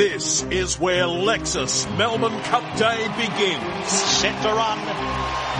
This is where Lexus Melbourne Cup Day begins. Set to run,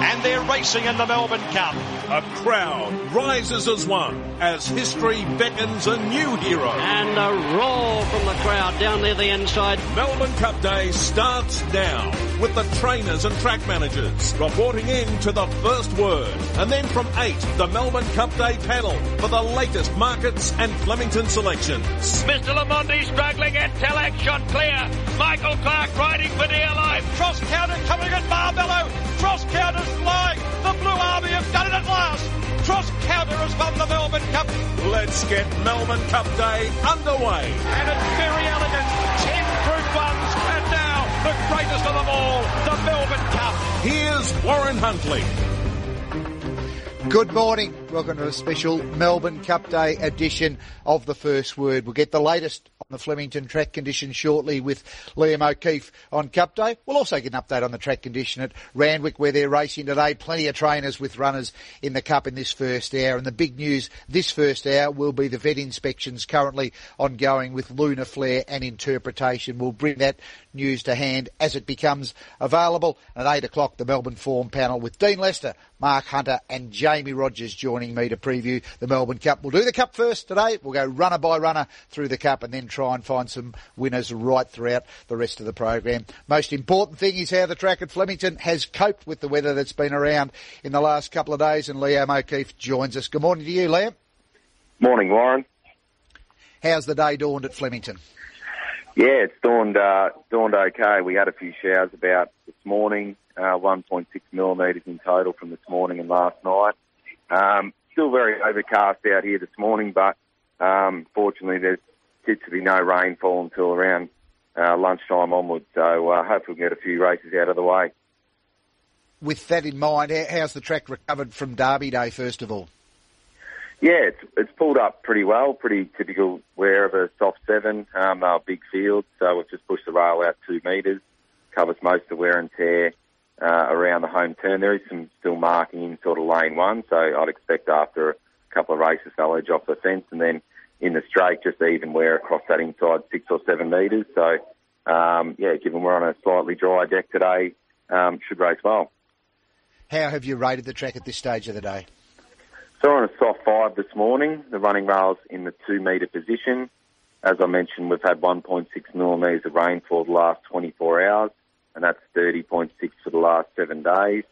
and they're racing in the Melbourne Cup. A crowd rises as one as history beckons a new hero. And a roar from the crowd down there the inside. Melbourne Cup Day starts now with the trainers and track managers reporting in to the first word. And then from 8, the Melbourne Cup Day panel for the latest markets and Flemington selections. Mr. Lamonti struggling at Talaq shot clear. Michael Clarke riding for dear life. Cross counter coming at Marmelo. Cross counter's flying. The Blue Army have done it at last. Cross counter has won the Melbourne Cup. Let's get Melbourne Cup Day underway. And it's very elegant. Ten group ones. And now the greatest of them all, the Melbourne Cup. Here's Warren Huntley. Good morning. Welcome to a special Melbourne Cup Day edition of the First Word. We'll get the latest on the Flemington track condition shortly with Liam O'Keefe on Cup Day. We'll also get an update on the track condition at Randwick where they're racing today. Plenty of trainers with runners in the Cup in this first hour. And the big news this first hour will be the vet inspections currently ongoing with lunar flare and interpretation. We'll bring that news to hand as it becomes available. At 8 o'clock, the Melbourne Form panel with Dean Lester, Mark Hunter and Jamie Rogers joining me to preview the Melbourne Cup. We'll do the Cup first today. We'll go runner by runner through the Cup and then try and find some winners right throughout the rest of the program. Most important thing is how the track at Flemington has coped with the weather that's been around in the last couple of days and Liam O'Keefe joins us. Good morning to you, Liam. Morning, Warren. How's the day dawned at Flemington? Yeah, it's dawned uh, dawned okay. We had a few showers about this morning, uh, 1.6 millimetres in total from this morning and last night. Um, still very overcast out here this morning, but um, fortunately there's did to be no rainfall until around uh, lunchtime onwards. So uh, hopefully we'll get a few races out of the way. With that in mind, how's the track recovered from Derby Day, first of all? Yeah, it's it's pulled up pretty well, pretty typical wear of a soft seven. Um, they're big fields, so we've just pushed the rail out two metres, covers most of the wear and tear uh, around the home turn. There is some still marking in sort of lane one, so I'd expect after a couple of races they'll edge off the fence, and then in the straight just even wear across that inside six or seven metres. So um, yeah, given we're on a slightly dry deck today, um, should race well. How have you rated the track at this stage of the day? So on a soft five this morning. The running rail's in the two metre position. As I mentioned, we've had 1.6 millimetres of rainfall the last 24 hours, and that's 30.6 for the last seven days.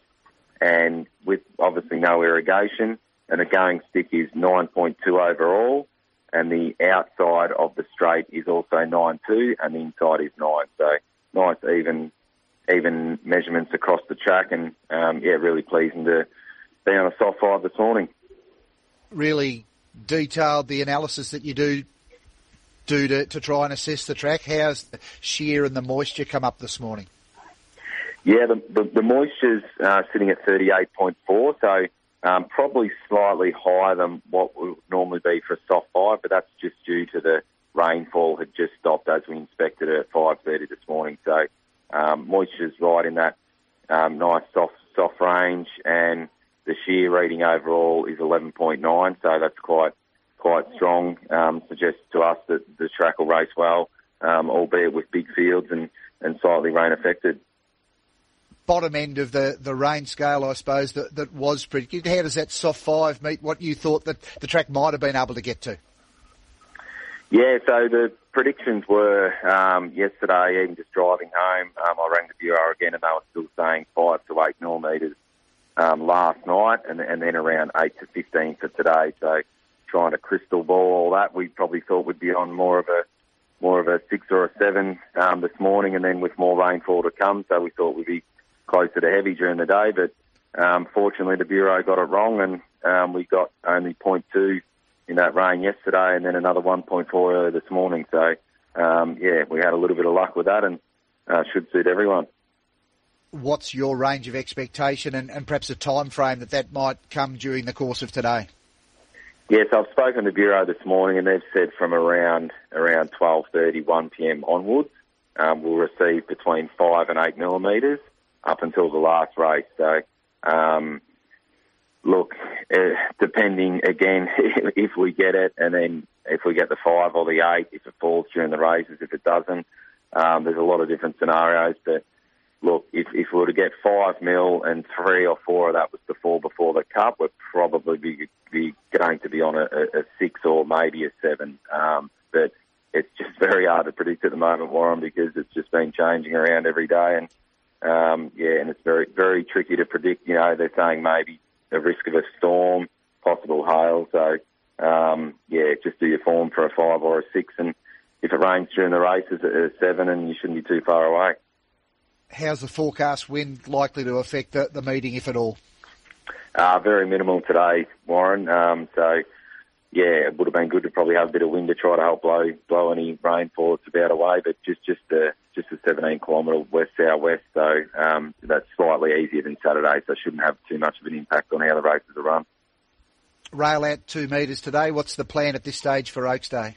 And with obviously no irrigation, and the going stick is 9.2 overall, and the outside of the straight is also 9.2, and the inside is 9. So nice even even measurements across the track, and um, yeah, really pleasing to be on a soft five this morning really detailed the analysis that you do do to, to try and assess the track. How's the shear and the moisture come up this morning? Yeah, the, the, the moisture's uh, sitting at 38.4, so um, probably slightly higher than what would normally be for a soft five, but that's just due to the rainfall had just stopped as we inspected it at 5.30 this morning. So um, moisture's right in that um, nice soft soft range, and the shear reading overall is 11.9, so that's quite quite strong. Um, suggests to us that the track will race well, um, albeit with big fields and, and slightly rain affected. Bottom end of the, the rain scale, I suppose, that, that was predicted. How does that soft five meet what you thought that the track might have been able to get to? Yeah, so the predictions were um, yesterday, even just driving home, um, I rang the Bureau again and they were still saying five to eight millimetres um, last night, and, and then around eight to fifteen for today. So trying to crystal ball all that, we probably thought we'd be on more of a more of a six or a seven um, this morning, and then with more rainfall to come. So we thought we'd be closer to heavy during the day, but um, fortunately the bureau got it wrong, and um, we got only 0.2 in that rain yesterday, and then another 1.4 earlier this morning. So um, yeah, we had a little bit of luck with that, and uh, should suit everyone what's your range of expectation and, and perhaps a time frame that that might come during the course of today? Yes, I've spoken to Bureau this morning, and they've said from around around 12:30, 1 p.m. onwards, um, we'll receive between five and eight millimetres up until the last race. So, um, look, uh, depending again if we get it, and then if we get the five or the eight, if it falls during the races, if it doesn't, um, there's a lot of different scenarios. But look, if, if we were to get five mil and three or four of that was to fall before the cup, we'd probably be, be going to be on a, a six or maybe a seven. Um, but it's just very hard to predict at the moment, Warren, because it's just been changing around every day, and um, yeah, and it's very very tricky to predict. You know, they're saying maybe the risk of a storm, possible hail. So um, yeah, just do your form for a five or a six, and if it rains during the races, at a seven, and you shouldn't be too far away. How's the forecast wind likely to affect the, the meeting, if at all? Uh, very minimal today, Warren. Um, so yeah, it would have been good to probably have a bit of wind to try to help blow blow any rainfall that's about away. But just just a just a 17 kilometre west southwest, so um, that's slightly easier than Saturday, so shouldn't have too much of an impact on how the races are run. Rail out two metres today. What's the plan at this stage for Oaks Day?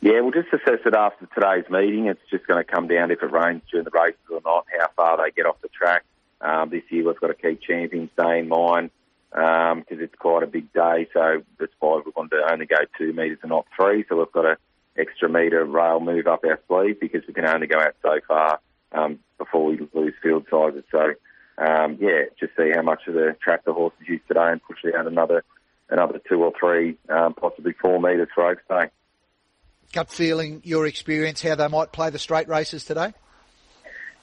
Yeah, we'll just assess it after today's meeting. It's just going to come down if it rains during the races or not, how far they get off the track. Um, this year we've got to keep Champions Day in mind because um, it's quite a big day. So that's why we want to only go two metres and not three. So we've got an extra metre rail move up our sleeve because we can only go out so far um, before we lose field sizes. So um, yeah, just see how much of the track the horses use today and push it out another another two or three, um, possibly four metres for Oaks Day. Gut feeling, your experience, how they might play the straight races today?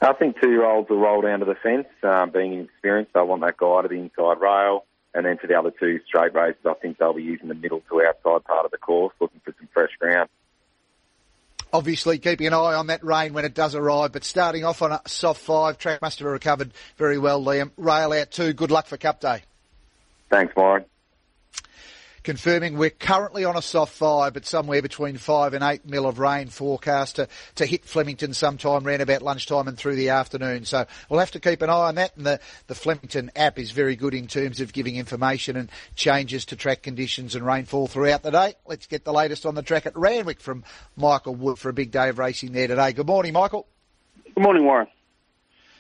I think two-year-olds will roll down to the fence, um, being experienced. They want that guy to the inside rail. And then for the other two straight races, I think they'll be using the middle to outside part of the course, looking for some fresh ground. Obviously, keeping an eye on that rain when it does arrive, but starting off on a soft five, track must have recovered very well, Liam. Rail out two, good luck for Cup Day. Thanks, Warren confirming we're currently on a soft five, but somewhere between five and eight mil of rain forecast to, to hit Flemington sometime around about lunchtime and through the afternoon. So we'll have to keep an eye on that. And the, the Flemington app is very good in terms of giving information and changes to track conditions and rainfall throughout the day. Let's get the latest on the track at Randwick from Michael Wood for a big day of racing there today. Good morning, Michael. Good morning, Warren.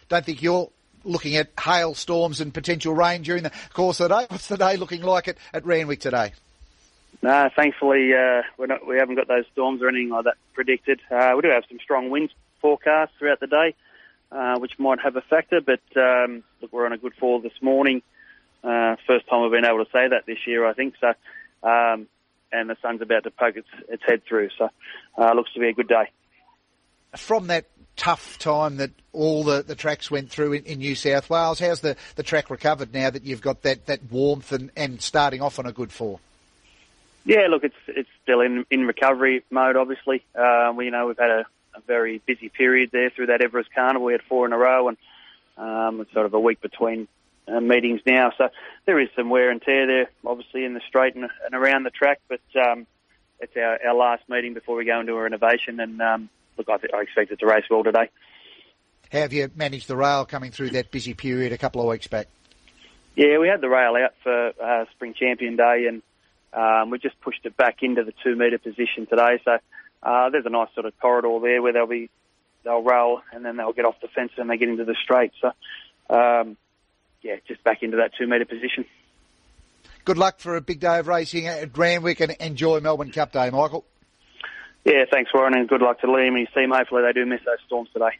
Don't think you're looking at hailstorms and potential rain during the course of the day. What's the day looking like at, at Randwick today? No, thankfully uh, not, we haven't got those storms or anything like that predicted. Uh, we do have some strong winds forecast throughout the day, uh, which might have a factor. But um, look, we're on a good fall this morning. Uh, first time we've been able to say that this year, I think. So, um, and the sun's about to poke its, its head through. So, uh, looks to be a good day. From that tough time that all the, the tracks went through in, in, New South Wales. How's the, the track recovered now that you've got that, that warmth and, and starting off on a good fall? Yeah, look, it's it's still in in recovery mode. Obviously, uh, we you know we've had a, a very busy period there through that Everest Carnival. We had four in a row, and um, it's sort of a week between uh, meetings now. So there is some wear and tear there, obviously in the straight and, and around the track. But um, it's our, our last meeting before we go into a renovation, and um, look, I, th- I expect it to race well today. How have you managed the rail coming through that busy period a couple of weeks back? Yeah, we had the rail out for uh, Spring Champion Day, and um, we just pushed it back into the two metre position today. So uh, there's a nice sort of corridor there where they'll be they'll roll and then they'll get off the fence and they get into the straight. So um, yeah, just back into that two metre position. Good luck for a big day of racing at Randwick and enjoy Melbourne Cup Day, Michael. Yeah, thanks, Warren, and good luck to Liam and his team. Hopefully they do miss those storms today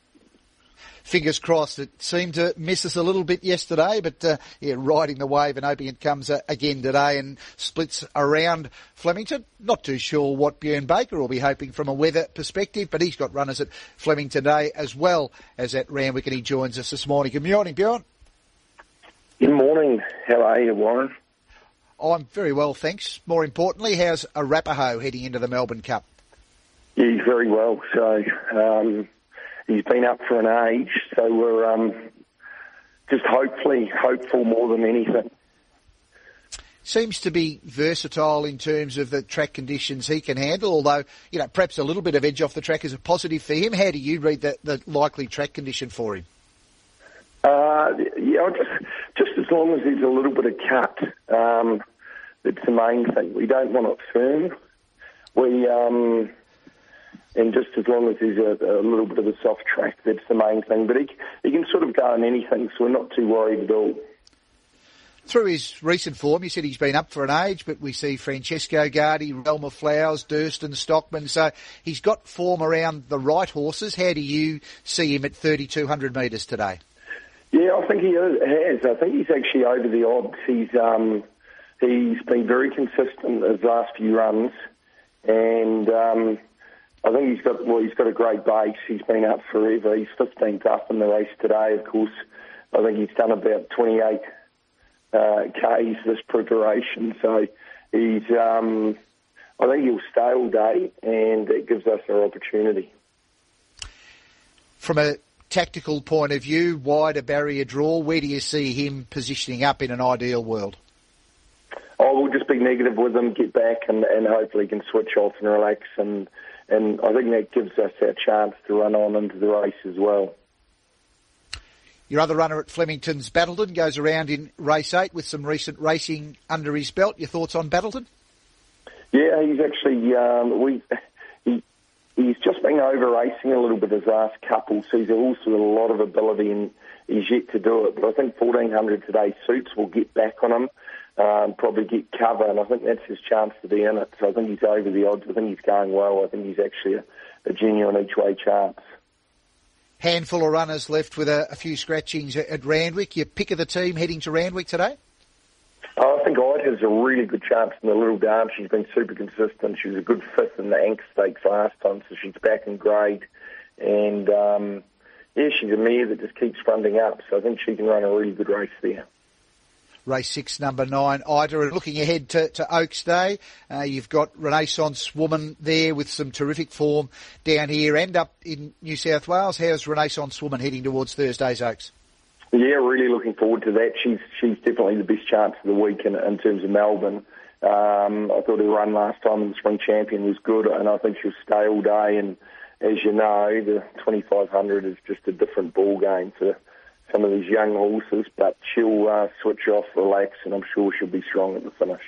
fingers crossed. It seemed to miss us a little bit yesterday, but uh, yeah, riding the wave and hoping it comes uh, again today and splits around Flemington. Not too sure what Björn Baker will be hoping from a weather perspective, but he's got runners at Flemington today as well as at Randwick, and he joins us this morning. Good morning, Björn. Good morning. How are you, Warren? I'm very well, thanks. More importantly, how's Arapaho heading into the Melbourne Cup? Yeah, he's very well. So um, he's been up for an age, so we're um, just hopefully hopeful more than anything. Seems to be versatile in terms of the track conditions he can handle, although, you know, perhaps a little bit of edge off the track is a positive for him. How do you read the, the likely track condition for him? Uh, yeah, just, just as long as there's a little bit of cut, um, it's the main thing. We don't want it firm. We, um, and just as long as there's a, a, little bit of a soft track, that's the main thing. But he, he can sort of go on anything, so we're not too worried at all. through his recent form, you said he's been up for an age, but we see Francesco Guardi, Realm of Flowers, Durston, Stockman. So he's got form around the right horses. How do you see him at 3,200 metres today? Yeah, I think he has. I think he's actually over the odds. He's um, he's been very consistent his last few runs, and um, I think he's got well, he's got a great base. He's been out forever. He's 15th up in the race today. Of course, I think he's done about 28 uh, Ks this preparation. So he's, um, I think he'll stay all day, and it gives us our opportunity. From a tactical point of view, wider barrier draw, where do you see him positioning up in an ideal world? Oh, we'll just be negative with him, get back, and, and hopefully can switch off and relax. And, and I think that gives us our chance to run on into the race as well. Your other runner at Flemington's Battleton goes around in race eight with some recent racing under his belt. Your thoughts on Battleton? Yeah, he's actually um, we he he's just been over racing a little bit his last couple, so he's also got a lot of ability and he's yet to do it. But I think 1400 today suits will get back on him, um, probably get cover, and I think that's his chance to be in it. So I think he's over the odds. I think he's going well. I think he's actually a, a genuine each way chance handful of runners left with a, a few scratchings at, Randwick. Your pick of the team heading to Randwick today? Oh, I think Ide has a really good chance in the Little Dam. She's been super consistent. She was a good fifth in the Ank Stakes last time, so she's back in grade. And um, yeah, she's a mare that just keeps funding up, so I think she can run a really good race there race six, number nine, Ida. And looking ahead to, to Oaks Day, uh, you've got Renaissance Woman there with some terrific form down here and up in New South Wales. How's Renaissance Woman heading towards Thursday's Oaks? Yeah, really looking forward to that. She's she's definitely the best chance of the week in, in terms of Melbourne. Um, I thought her run last time in the Spring Champion was good, and I think she'll stay all day. And as you know, the 2500 is just a different ball game some of these young horses, but she'll uh, switch off, relax, and I'm sure she'll be strong at the finish.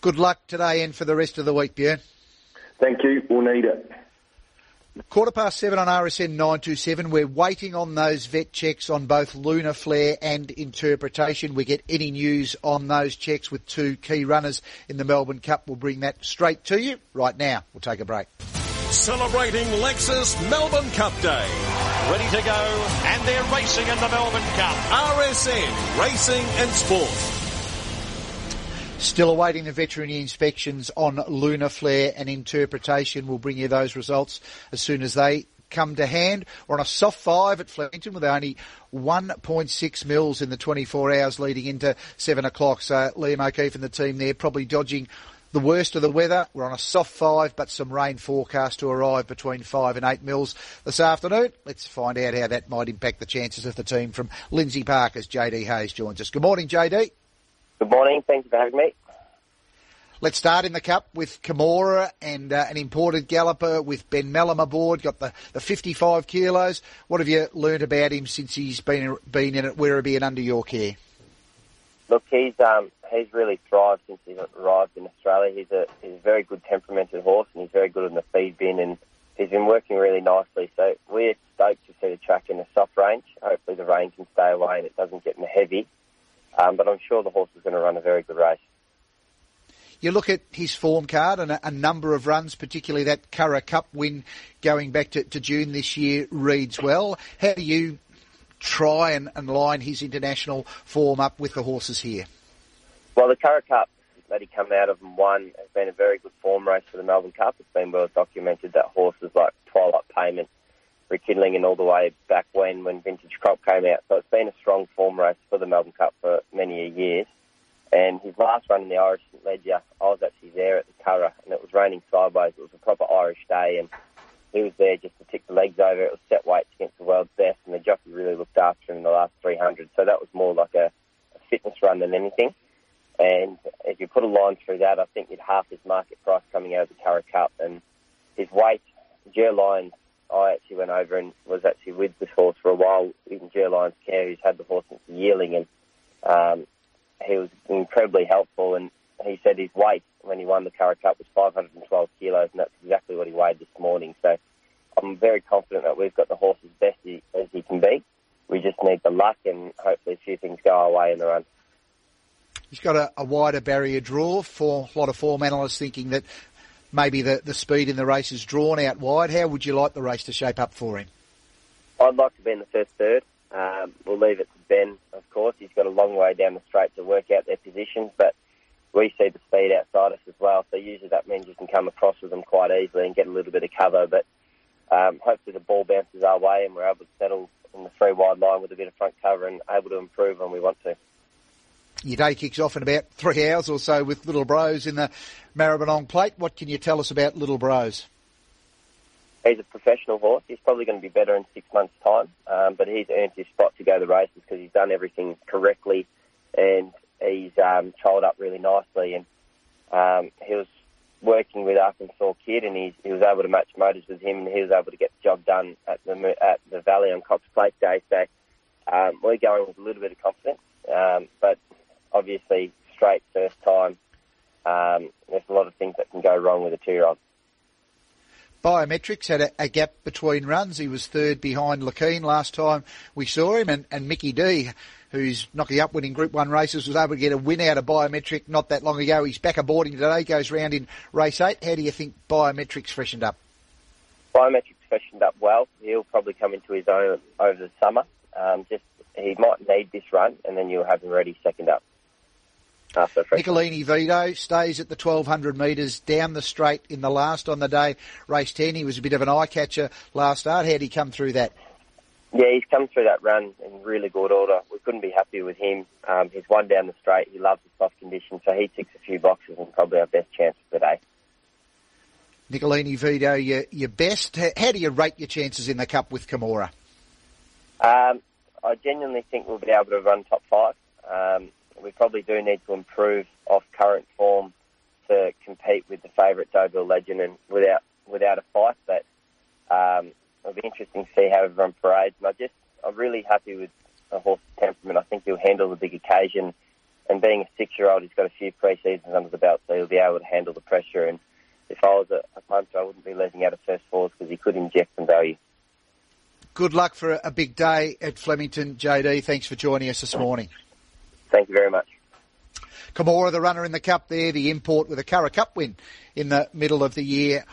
Good luck today and for the rest of the week, Björn. Thank you. We'll need it. Quarter past seven on RSN 927. We're waiting on those vet checks on both lunar flare and interpretation. We get any news on those checks with two key runners in the Melbourne Cup. We'll bring that straight to you right now. We'll take a break. Celebrating Lexus Melbourne Cup Day. Ready to go, and they're racing in the Melbourne Cup. RSN Racing and Sport. Still awaiting the veterinary inspections on lunar flare and interpretation. We'll bring you those results as soon as they come to hand. We're on a soft five at Flemington with only 1.6 mils in the 24 hours leading into 7 o'clock. So Liam O'Keefe and the team there probably dodging the worst of the weather. We're on a soft five, but some rain forecast to arrive between five and eight mils this afternoon. Let's find out how that might impact the chances of the team from Lindsay Park as JD Hayes joins us. Good morning, JD. Good morning. Thank you for having me. Let's start in the cup with Camorra and uh, an imported galloper with Ben Melham aboard. Got the, the 55 kilos. What have you learned about him since he's been been in at Werribee and under your care? Look, he's um, he's really thrived since he arrived in Australia. He's a he's a very good temperamented horse, and he's very good in the feed bin, and he's been working really nicely. So we're stoked to see the track in the soft range. Hopefully, the rain can stay away and it doesn't get in the heavy. Um, but I'm sure the horse is going to run a very good race. You look at his form card and a, a number of runs, particularly that Curragh Cup win going back to, to June this year, reads well. How do you try and, and line his international form up with the horses here? Well, the Curragh Cup that he come out of and won has been a very good form race for the Melbourne Cup. It's been well documented that horses like Twilight Payment, rekindling and all the way back when, when Vintage Crop came out. So it's been a strong form race for the Melbourne Cup for many years. And his last run in the Irish Leger, I was actually there at the Curragh and it was raining sideways. It was a proper Irish day and he was there just to tick the legs over. It was set weights against the world's best, and the jockey really looked after him in the last 300. So that was more like a, a fitness run than anything. And if you put a line through that, I think you'd half his market price coming out of the Curragh Cup. And his weight, Ger Lyons, I actually went over and was actually with this horse for a while, in Ger Lyons Care, who's had the horse since the yearling, and um, he was incredibly helpful. And he said his weight when he won the Curragh Cup was 512 kilos, and that's exactly what he weighed this morning. So I'm very confident that we've got the horse as best he, as he can be. We just need the luck, and hopefully a few things go our way in the run. He's got a, a wider barrier draw for a lot of form analysts thinking that maybe the, the speed in the race is drawn out wide. How would you like the race to shape up for him? I'd like to be in the first third. Um, we'll leave it to Ben, of course. He's got a long way down the straight to work out their positions, but we see the speed outside us as well. So usually that means you can come across with them quite easily and get a little bit of cover. But um, hopefully the ball bounces our way and we're able to settle in the three wide line with a bit of front cover and able to improve when we want to. Your day kicks off in about three hours or so with Little Bros in the Maribyrnong Plate. What can you tell us about Little Bros? He's a professional horse. He's probably going to be better in six months' time, um, but he's earned his spot to go the races because he's done everything correctly and he's um, trialled up really nicely. And um, he was working with Arkansas Kid, and he, he was able to match motors with him, and he was able to get the job done at the at the Valley on Cox Plate Day. So um, we're going with a little bit of confidence, um, but obviously straight first time. Um, there's a lot of things that can go wrong with a two-year-old. Biometrics had a, a, gap between runs. He was third behind Lakeen last time we saw him, and, and Mickey D, who's knocking up winning Group 1 races, was able to get a win out of Biometric not that long ago. He's back aboarding today, goes round in race 8. How do you think Biometrics freshened up? Biometrics freshened up well. He'll probably come into his own over the summer. Um, just He might need this run, and then you'll have him ready second up. Nicolini Vito stays at the 1200 metres down the straight in the last on the day. Race 10, he was a bit of an eye catcher last start. How did he come through that? Yeah, he's come through that run in really good order. We couldn't be happier with him. Um, he's won down the straight. He loves the soft conditions, so he ticks a few boxes and probably our best chance of the day. Nicolini Vito, your, your best. How do you rate your chances in the Cup with Camorra? Um, I genuinely think we'll be able to run top five. Um, we probably do need to improve off current form to compete with the favourite Deauville Legend and without without a fight. But um, it'll be interesting to see how everyone parades. And I just I'm really happy with the horse's temperament. I think he'll handle the big occasion. And being a six-year-old, he's got a few pre-seasons under the belt, so he'll be able to handle the pressure. And if I was a, a punter, I wouldn't be letting out of first fours because he could inject some value. Good luck for a big day at Flemington, JD. Thanks for joining us this morning. Thank you very much. Camorra, the runner in the cup there, the import with a Curragh Cup win in the middle of the year.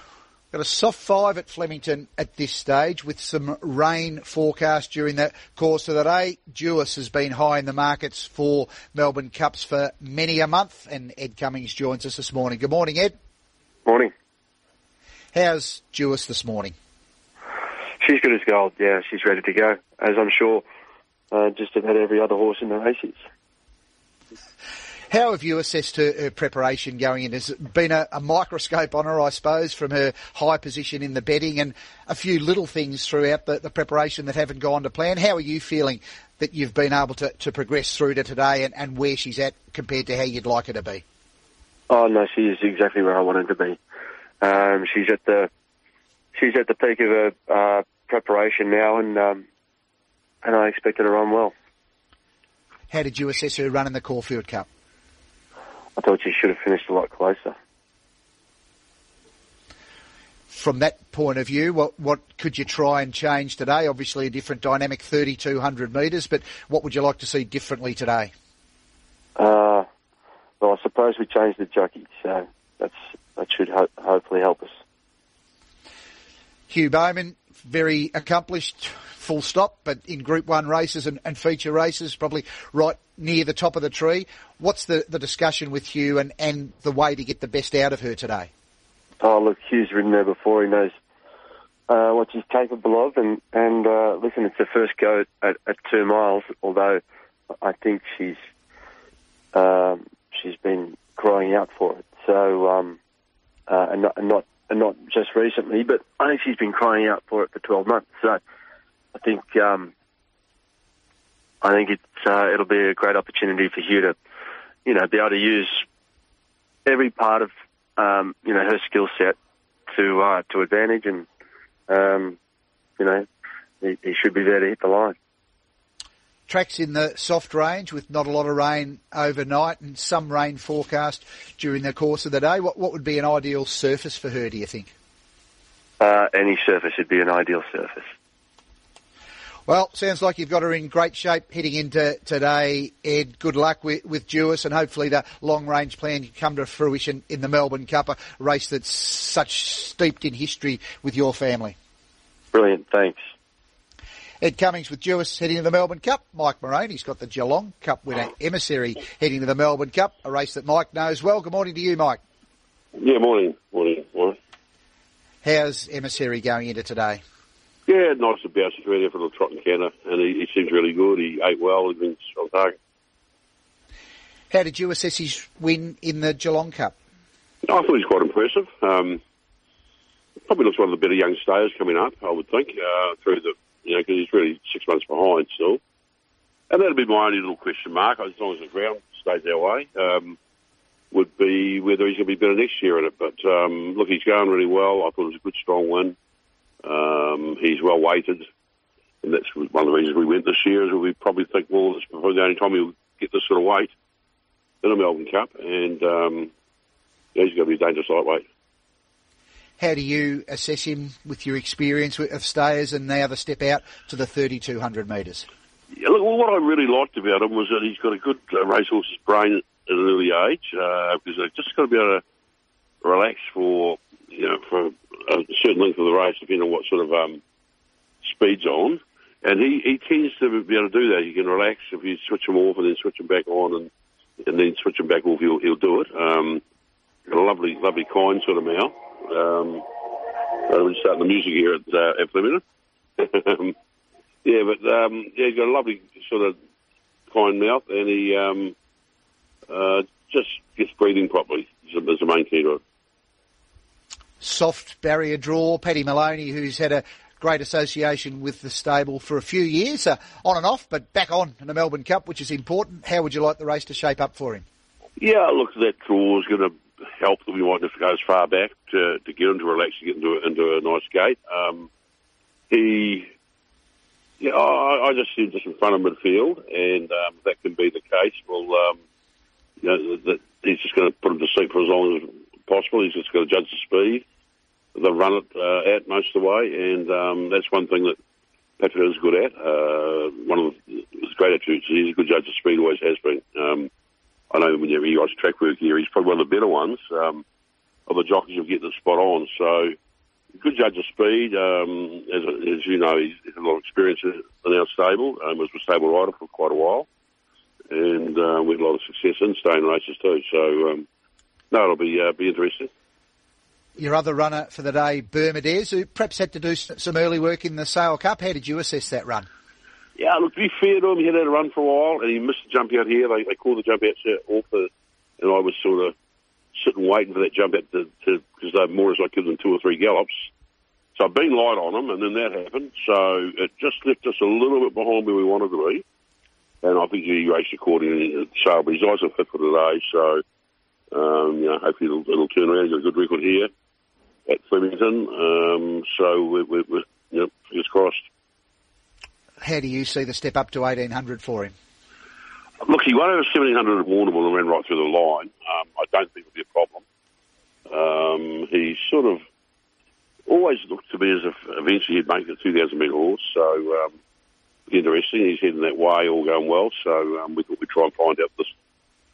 Got a soft five at Flemington at this stage with some rain forecast during the course of the day. Duais has been high in the markets for Melbourne Cups for many a month and Ed Cummings joins us this morning. Good morning, Ed. Morning. How's Duais this morning? She's good as gold, yeah. She's ready to go, as I'm sure uh, just about every other horse in the race is. How have you assessed her, her preparation going in? Has been a, a, microscope on her, I suppose, from her high position in the betting and a few little things throughout the, the preparation that haven't gone to plan? How are you feeling that you've been able to, to progress through to today and, and where she's at compared to how you'd like her to be? Oh no, she is exactly where I wanted to be. Um, she's at the she's at the peak of her uh, preparation now, and um, and I expected her run well. How did you assess her run in the Caulfield Cup? I thought she should have finished a lot closer. From that point of view, what what could you try and change today? Obviously, a different dynamic, 3,200 metres, but what would you like to see differently today? Uh, well, I suppose we changed the jockey, so that's that should ho- hopefully help us. Hugh Bowman, very accomplished, full stop, but in Group 1 races and, and, feature races, probably right near the top of the tree. What's the, the discussion with Hugh and, and the way to get the best out of her today? Oh, look, Hugh's ridden there before. He knows uh, what she's capable of. And, and uh, listen, it's the first go at, at, two miles, although I think she's um, she's been crying out for it. So, um, uh, and, not, and not and not just recently, but She's been crying out for it for 12 months. So I think um, I think it's uh, it'll be a great opportunity for Hugh to, you know, be able to use every part of um, you know her skill set to uh, to advantage, and um, you know he, he should be there to hit the line tracks in the soft range with not a lot of rain overnight and some rain forecast during the course of the day. What, what would be an ideal surface for her, do you think? Uh, any surface would be an ideal surface. Well, sounds like you've got her in great shape heading into today, Ed. Good luck with, with Duais and hopefully the long range plan can come to fruition in the Melbourne Cup, a race that's such steeped in history with your family. Brilliant, thanks. Ed Cummings with Duais heading to the Melbourne Cup. Mike Moroney, he's got the Geelong Cup winner emissary heading to the Melbourne Cup, a race that Mike knows well. Good morning to you, Mike. Yeah, morning, morning, morning. How's emissary going into today? Yeah, nice to bounce through there for the trot and canter, and he, he seems really good. He ate well, he's been on target. How did you assess his win in the Geelong Cup? I thought he was quite impressive. Um, probably looks one of the better young stayers coming up, I would think, uh, through the, you know, because he's really six months behind still. And that'd be my only little question mark, as long as the ground stays our way, um, would be whether he's going to be better next year in it. But um, look, he's going really well. I thought it was a good, strong win. Um, he's well weighted, and that's one of the reasons we went this year. Is we probably think, well, this is probably the only time he'll get this sort of weight in a Melbourne Cup, and um, yeah, he's going to be a dangerous lightweight. How do you assess him with your experience of stayers and now the step out to the 3,200 metres? Yeah, look, well, what I really liked about him was that he's got a good uh, racehorse's brain at an early age uh, because they've just got to be able to relax for you know for a certain length of the race, depending on what sort of um, speed's on. And he, he tends to be able to do that. He can relax if you switch him off and then switch him back on and and then switch him back off. He'll he'll do it. Um, a lovely lovely kind sort of mouth. Um, we're starting the music here at uh, at Flemington. yeah, but um, yeah, he's got a lovely sort of kind mouth, and he um, uh, just gets breathing properly. Is the main key to it. Soft barrier draw, Paddy Moloney, who's had a great association with the stable for a few years, uh, on and off, but back on in the Melbourne Cup, which is important. How would you like the race to shape up for him? Yeah, look, that draw is going to help that we might have to go as far back to, to get him to relax and get into, into a nice gate. Um, he, yeah, I, I just see him just in front of midfield, and um, that can be the case. Well, um, you know, that he's just going to put him to sleep for as long as possible. He's just going to judge the speed, the run it uh, out most of the way, and um, that's one thing that Patrick is good at. Uh, one of his great attributes is he's a good judge of speed, always has been. Um, I know when you watch track work here, he's probably one of the better ones um, of the jockeys who get the spot on. So, good judge of speed. Um, as, as you know, he's had a lot of experience in our stable. Um, was a stable rider for quite a while, and uh, we had a lot of success in staying races too. So, um, no, it'll be uh, be interesting. Your other runner for the day, Bermudez, who perhaps had to do some early work in the Sale Cup. How did you assess that run? Yeah, look, to be fair to him, he had a run for a while, and he missed the jump out here. They, they called the jump out off, the, and I was sort of sitting waiting for that jump out to because they more as I could than two or three gallops. So I've been light on him, and then that happened. So it just left us a little bit behind where we wanted to be. And I think he raced accordingly. So, but his eyes are fit for today. So, um, you know, hopefully it'll, it'll turn around. He's got a good record here at Flemington. Um, so we're, we're, we're you know, fingers crossed how do you see the step up to 1800 for him? Look, he won over 1700 at Warrnambool and ran right through the line. Um, I don't think it'll be a problem. Um, he sort of always looked to me as if eventually he'd make the 2,000 metre horse. So, um, interesting. He's heading that way, all going well. So, um, we thought we'd try and find out this,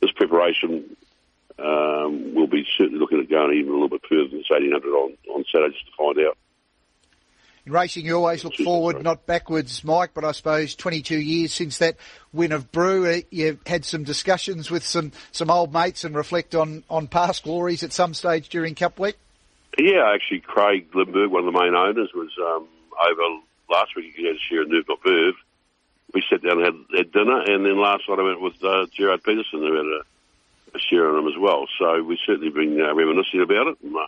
this preparation. Um, we'll be certainly looking at going even a little bit further than 1800 on, on Saturday just to find out. In racing, you always look forward, not backwards, Mike. But I suppose 22 years since that win of Brew, uh, you've had some discussions with some, some old mates and reflect on, on past glories at some stage during Cup Week. Yeah, actually, Craig Lindbergh, one of the main owners, was um, over last week. He had a share of Nerve Not Verve. We sat down and had, had dinner, and then last night I went with uh, Gerard Peterson, who had a, a share of him as well. So we've certainly been uh, reminiscing about it. And, uh,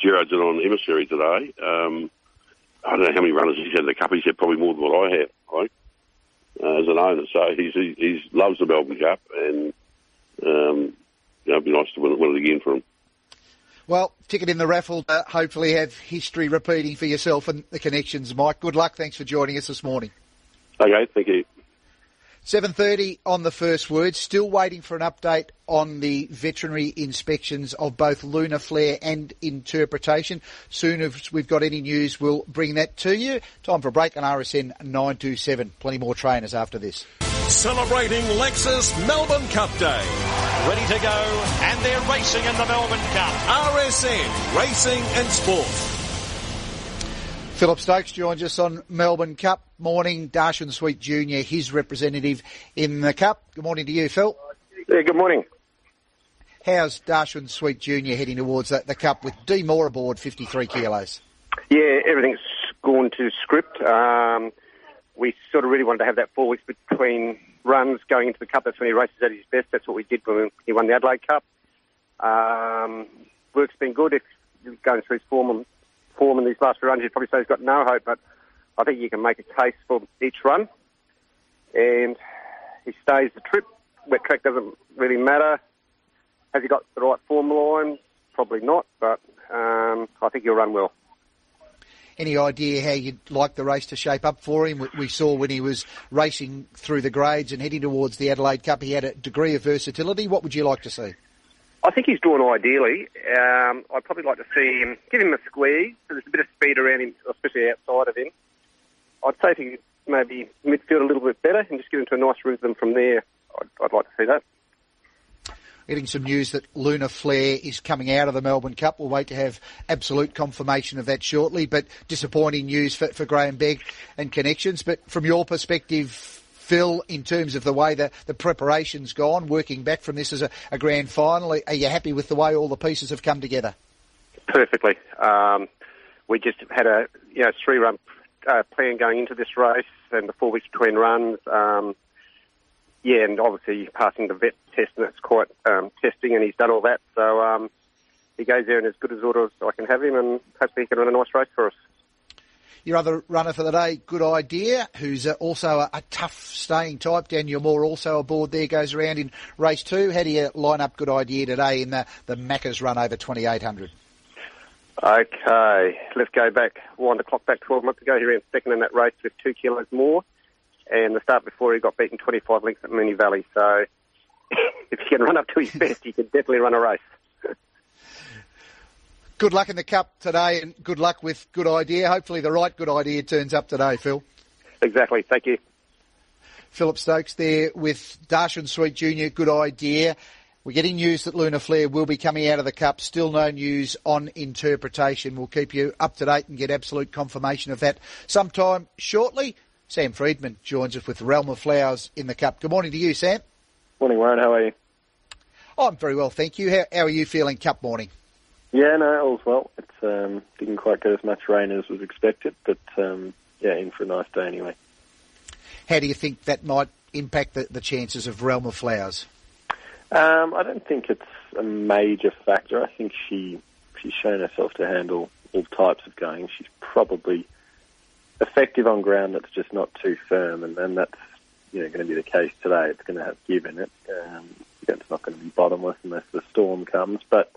Gerard's in on emissary today. Um, I don't know how many runners he's had in the cup. He's had probably more than what I have, right? Uh, as an owner. So he's he he's loves the Melbourne Cup, and um, you know, it'd be nice to win, win it again for him. Well, ticket in the raffle. Uh, hopefully, have history repeating for yourself and the connections, Mike. Good luck. Thanks for joining us this morning. Okay, thank you. 7.30 on the first word. Still waiting for an update on the veterinary inspections of both lunar flare and interpretation. Soon as we've got any news, we'll bring that to you. Time for a break on RSN 927. Plenty more trainers after this. Celebrating Lexus Melbourne Cup Day. Ready to go, and they're racing in the Melbourne Cup. RSN Racing and Sport. Phillip Stokes joins us on Melbourne Cup morning. Daqiansweet Jr., his representative in the Cup. Good morning to you, Phil. Yeah, good morning. How's Daqiansweet Jr. heading towards the, the Cup with D Moor aboard, 53 kilos? Yeah, everything's gone to script. Um, we sort of really wanted to have that four weeks between runs going into the Cup. That's when he races at his best. That's what we did when he won the Adelaide Cup. Um, work's been good. It's going through his form form in these last few runs, you'd probably say he's got no hope, but I think you can make a case for each run. And he stays the trip. Wet track doesn't really matter. Has he got the right form line? Probably not, but um, I think he'll run well. Any idea how you'd like the race to shape up for him? We saw when he was racing through the grades and heading towards the Adelaide Cup, he had a degree of versatility. What would you like to see? I think he's drawn ideally. Um, I'd probably like to see him, give him a squeeze, so there's a bit of speed around him, especially outside of him. I'd say to maybe midfield a little bit better and just get into a nice rhythm from there. I'd, I'd like to see that. Getting some news that Lunar Flare is coming out of the Melbourne Cup. We'll wait to have absolute confirmation of that shortly, but disappointing news for, for Grahame Begg and connections. But from your perspective, Phil, in terms of the way the, the preparation's gone, working back from this as a, a grand final? Are you happy with the way all the pieces have come together? Perfectly. Um, we just had a you know three run uh, plan going into this race and the four weeks between runs. Um, yeah, and obviously passing the vet test, and it's quite um, testing, and he's done all that. So um, he goes there in as good as order as I can have him, and hopefully he can run a nice race for us. Your other runner for the day, good idea, who's uh, also a, a, tough staying type. Daniel Moor also aboard there, goes around in race two. How do you line up good idea today in the, the Macca's run over 2800? Okay, let's go back, wind the clock back 12 months ago. He ran second in that race with two kilos more. And the start before he got beaten 25 lengths at Moonee Valley. So if he can run up to his best, he can definitely run a race good luck in the cup today, and good luck with good idea. Hopefully, the right good idea turns up today, Phil. Exactly. Thank you. Phillip Stokes there with Daqiansweet Jr. Good idea. We're getting news that Lunar Flare will be coming out of the Cup. Still no news on interpretation. We'll keep you up to date and get absolute confirmation of that sometime shortly. Sam Freedman joins us with Realm of Flowers in the Cup. Good morning to you, Sam. Morning, Warren. How are you? I'm very well, thank you. How, how are you feeling Cup morning? Yeah, no, all's well. It um, didn't quite get as much rain as was expected, but um, yeah, in for a nice day anyway. How do you think that might impact the, the chances of Realm of Flowers? Um, I don't think it's a major factor. I think she she's shown herself to handle all types of going. She's probably effective on ground that's just not too firm, and, and that's you know going to be the case today. It's going to have give in it. Um, it's not going to be bottomless unless the storm comes, but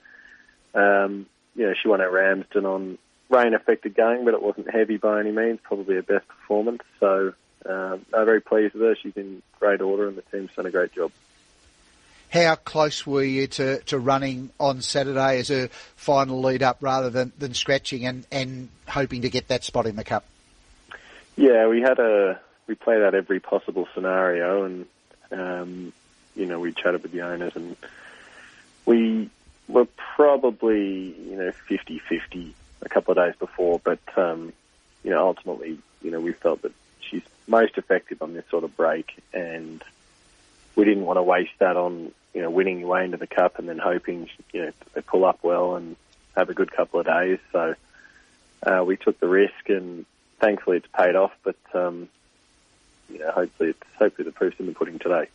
um, you know, she won at Ramsden on rain-affected going, but it wasn't heavy by any means. Probably her best performance. So um, I'm very pleased with her. She's in great order, and the team's done a great job. How close were you to, to running on Saturday as a final lead up rather than, than scratching and, and hoping to get that spot in the cup? Yeah, we had a we played out every possible scenario, and um, you know we chatted with the owners, and we were probably, you know, 50-50 a couple of days before, but, um, you know, ultimately, you know, we felt that she's most effective on this sort of break and we didn't want to waste that on, you know, winning your way into the cup and then hoping, you know, they pull up well and have a good couple of days. So, uh, we took the risk and thankfully it's paid off, but, um, you know, hopefully it's, hopefully the proof's in the pudding today.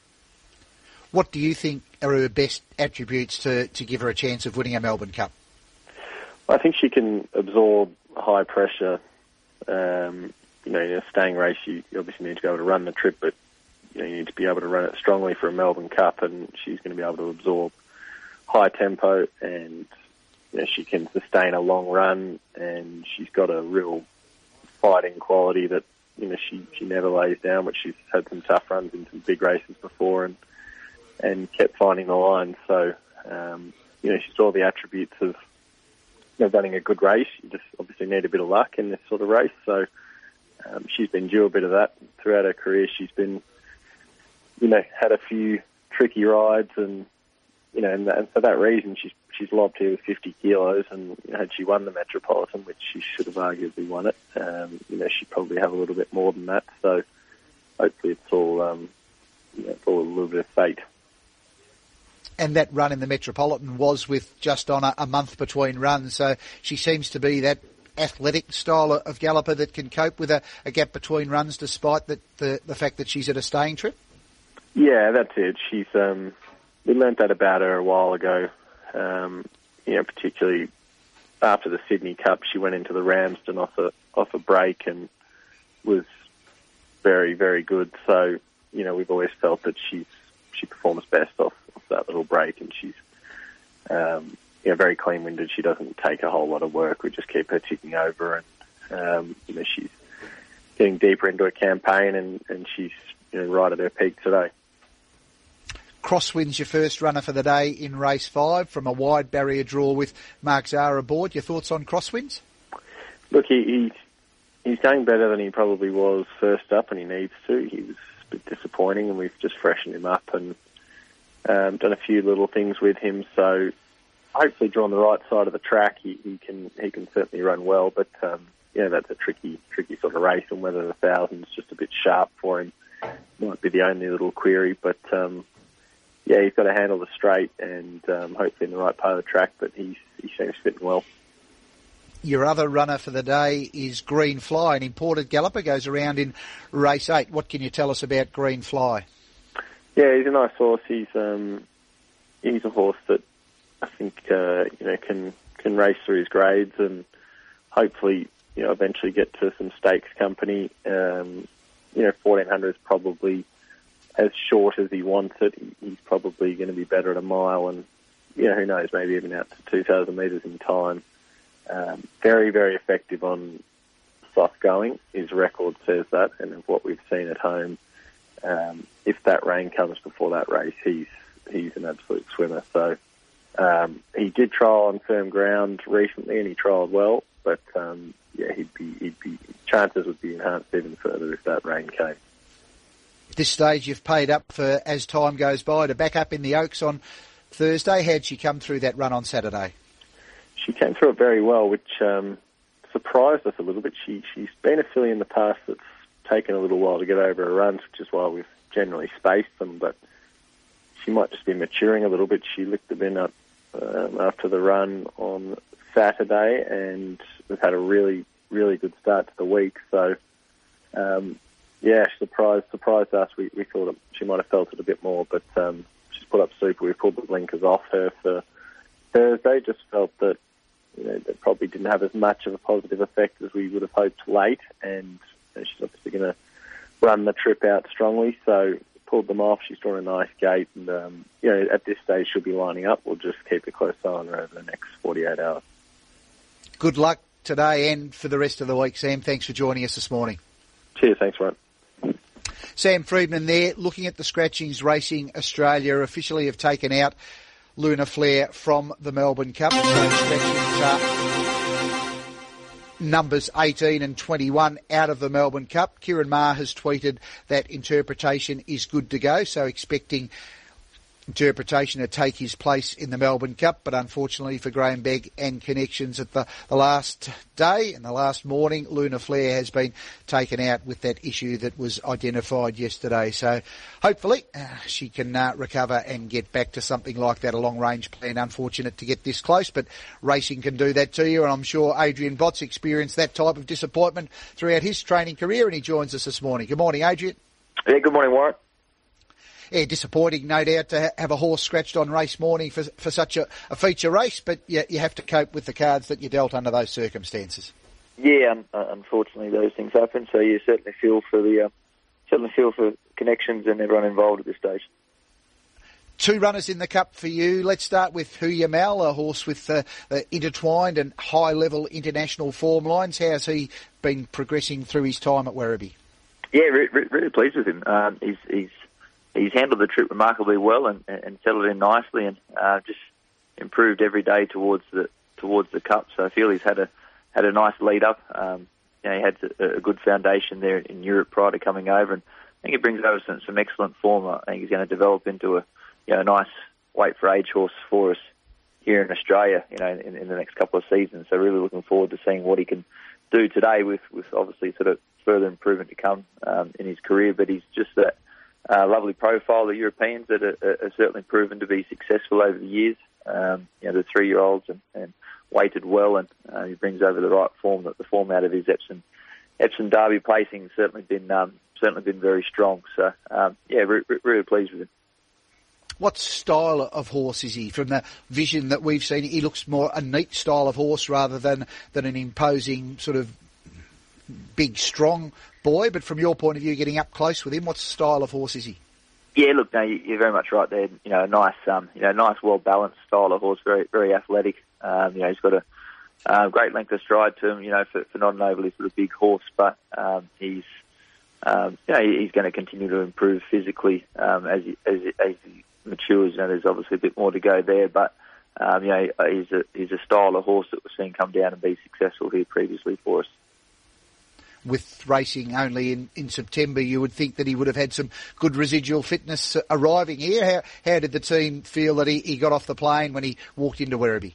What do you think are her best attributes to, to give her a chance of winning a Melbourne Cup? I think she can absorb high pressure. Um, you know, in a staying race, you, you obviously need to be able to run the trip, but you know, you need to be able to run it strongly for a Melbourne Cup, and she's going to be able to absorb high tempo, and you know, she can sustain a long run, and she's got a real fighting quality that you know she she never lays down, but she's had some tough runs in some big races before, and and kept finding the line. So um, you know she's all the attributes of you know, running a good race. You just obviously need a bit of luck in this sort of race. So um, she's been due a bit of that throughout her career. She's been you know had a few tricky rides and you know, and, and for that reason, she's she's lobbed here with 50 kilos, and had she won the Metropolitan, which she should have arguably won it, um, you know, she'd probably have a little bit more than that. So hopefully, it's all um, you know, it's all a little bit of fate. And that run in the Metropolitan was with just on a, a month between runs, so she seems to be that athletic style of galloper that can cope with a, a gap between runs, despite the, the the fact that she's at a staying trip. Yeah, that's it. She's um, we learnt that about her a while ago. Um, you know, particularly after the Sydney Cup, she went into the Ramsden off a off a break and was very very good. So you know, we've always felt that she's she performs best off, off that little break, and she's um, you know very clean winded. She doesn't take a whole lot of work. We just keep her ticking over, and um, you know she's getting deeper into a campaign, and and she's you know right at her peak today. Crosswinds your first runner for the day in race five from a wide barrier draw with Mark Zahra aboard. Your thoughts on Crosswinds? Look, he, he's going better than he probably was first up, and he needs to. He was a bit disappointing, and we've just freshened him up and um, done a few little things with him. So hopefully, drawn the right side of the track, he, he can he can certainly run well. But um, yeah, that's a tricky tricky sort of race, and whether the thousand's just a bit sharp for him might be the only little query. But um, yeah, he's got to handle the straight and um, hopefully in the right part of the track, but he's, he seems fitting well. Your other runner for the day is Green Fly, an imported galloper, goes around in race eight. What can you tell us about Green Fly? Yeah, he's a nice horse. He's um, he's a horse that I think uh, you know can can race through his grades and hopefully you know eventually get to some stakes company. Um, you know, fourteen hundred is probably as short as he wants it, he's probably going to be better at a mile and, you know, who knows, maybe even out to 2,000 metres in time. Um, very, very effective on soft going. His record says that, and what we've seen at home, um, if that rain comes before that race, he's he's an absolute swimmer. So um, he did trial on firm ground recently, and he trialled well. But um, yeah, he'd be he'd be chances would be enhanced even further if that rain came. At this stage, you've paid up for as time goes by to back up in the Oaks on Thursday. How'd she come through that run on Saturday? She came through it very well, which um, surprised us a little bit. She she's been a filly in the past that's taken a little while to get over her runs, which is why we've generally spaced them. But she might just be maturing a little bit. She licked the bin up um, after the run on Saturday, and we've had a really really good start to the week. So um, yeah, surprised surprised us. We we thought she might have felt it a bit more, but um, she's put up super. We pulled the blinkers off her for Thursday. Just felt that you know that probably didn't have as much of a positive effect as we would have hoped late, and you know, she's obviously going to run the trip out strongly. So pulled them off. She's drawn a nice gate, and um, you know at this stage she'll be lining up. We'll just keep a close eye on her over the next 48 hours. Good luck today and for the rest of the week, Sam. Thanks for joining us this morning. Cheers. Thanks, Ryan. Sam Freedman there, looking at the scratchings. Racing Australia officially have taken out Lunar Flare from the Melbourne Cup. numbers 18 and 21 out of the Melbourne Cup. Ciaron Maher has tweeted that interpretation is good to go, so expecting interpretation to take his place in the Melbourne Cup, but unfortunately for Grahame Begg and connections at the, the last day and the last morning, Lunar Flare has been taken out with that issue that was identified yesterday. So hopefully uh, she can uh, recover and get back to something like that, a long range plan. Unfortunate to get this close, but racing can do that to you, and I'm sure Adrian Bott's experienced that type of disappointment throughout his training career, and he joins us this morning. Good morning, Adrian. Yeah, good morning, Warren yeah, disappointing, no doubt, to have a horse scratched on race morning for, for such a, a feature race, but you, you have to cope with the cards that you're dealt under those circumstances. Yeah, un- uh, unfortunately, those things happen. So you certainly feel for the uh, certainly feel for connections and everyone involved at this stage. Two runners in the cup for you. Let's start with Hoo Ya Mal, a horse with uh, uh, intertwined and high-level international form lines. How's he been progressing through his time at Werribee? Yeah, re- re- really pleased with him. Um, he's he's he's handled the trip remarkably well and, and settled in nicely, and uh, just improved every day towards the towards the cup. So I feel he's had a had a nice lead up. Um, you know, he had a, a good foundation there in Europe prior to coming over, and I think he brings over some, some excellent form. I think he's going to develop into a you know nice weight for age horse for us here in Australia. You know, in, in the next couple of seasons. So really looking forward to seeing what he can do today with with obviously sort of further improvement to come um, in his career. But he's just that uh, lovely profile. The Europeans that are, are certainly proven to be successful over the years. Um, you know, the three-year-olds and, and weighted well, and uh, he brings over the right form. That the form out of his Epsom Epsom Derby placing has certainly been um, certainly been very strong. So um, yeah, re- re- really pleased with him. What style of horse is he? From the vision that we've seen, he looks more a neat style of horse rather than than an imposing sort of big, strong boy. But from your point of view, getting up close with him, what style of horse is he? Yeah, look, no, you're very much right there. You know, a nice, um, you know, nice, well balanced style of horse, very, very athletic. Um, you know, he's got a uh, great length of stride to him. You know, for, for not an overly sort of big horse, but um, he's, um, you know, he's going to continue to improve physically um, as he, as, he, as he matures. You know, there's obviously a bit more to go there, but um, you know, he's a he's a style of horse that we've seen come down and be successful here previously for us with racing only in, in September, you would think that he would have had some good residual fitness arriving here. How, how did the team feel that he, he got off the plane when he walked into Werribee?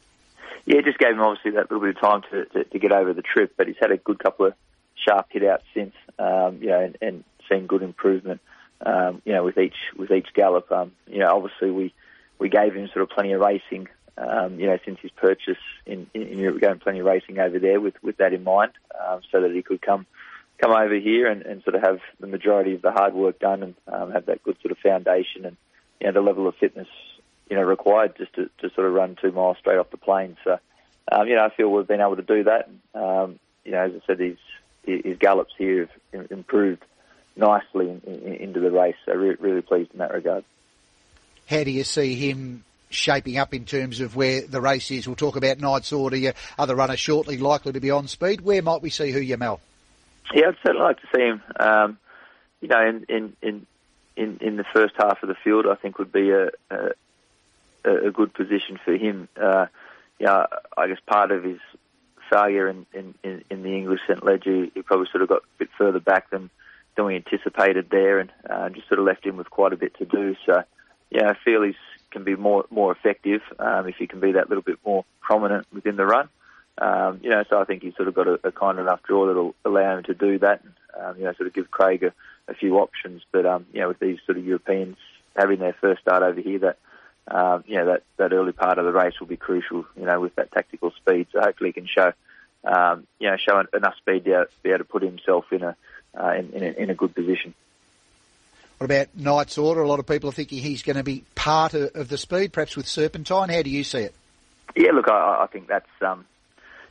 Yeah, it just gave him obviously that little bit of time to, to, to get over the trip, but he's had a good couple of sharp hit outs since, um, you know, and, and seen good improvement, um, you know, with each with each gallop. Um, you know, obviously we we gave him sort of plenty of racing, um, you know, since his purchase in, in, in Europe, going plenty of racing over there with, with that in mind, um, so that he could come come over here and, and sort of have the majority of the hard work done and um, have that good sort of foundation and you know the level of fitness you know required just to, to sort of run two miles straight off the plane. So um, you know I feel we've been able to do that. Um, you know as I said, his his gallops here have improved nicely in, in, into the race. So re- really pleased in that regard. How do you see him shaping up in terms of where the race is? We'll talk about Knight's Order, your other runner shortly, likely to be on speed. Where might we see Hoo Ya Mal? Yeah, I'd certainly like to see him. Um, you know, in, in in in in the first half of the field, I think would be a a, a good position for him. Uh, yeah, I guess part of his failure in in, in the English St Leger, he probably sort of got a bit further back than than we anticipated there, and uh, just sort of left him with quite a bit to do. So, yeah, I feel he's can be more more effective um, if he can be that little bit more prominent within the run. Um, you know, so I think he's sort of got a, a kind enough draw that'll allow him to do that. And, um, you know, sort of give Craig a, a few options. But um, you know, with these sort of Europeans having their first start over here, that um, you know that that early part of the race will be crucial. You know, with that tactical speed. So hopefully he can show um, you know show enough speed to be able to put himself in a uh, in, in, a, in a good position. What about Knight's Order? A lot of people are thinking he's going to be part of, of the speed, perhaps with Serpentine. How do you see it? Yeah, look, I, I think that's um,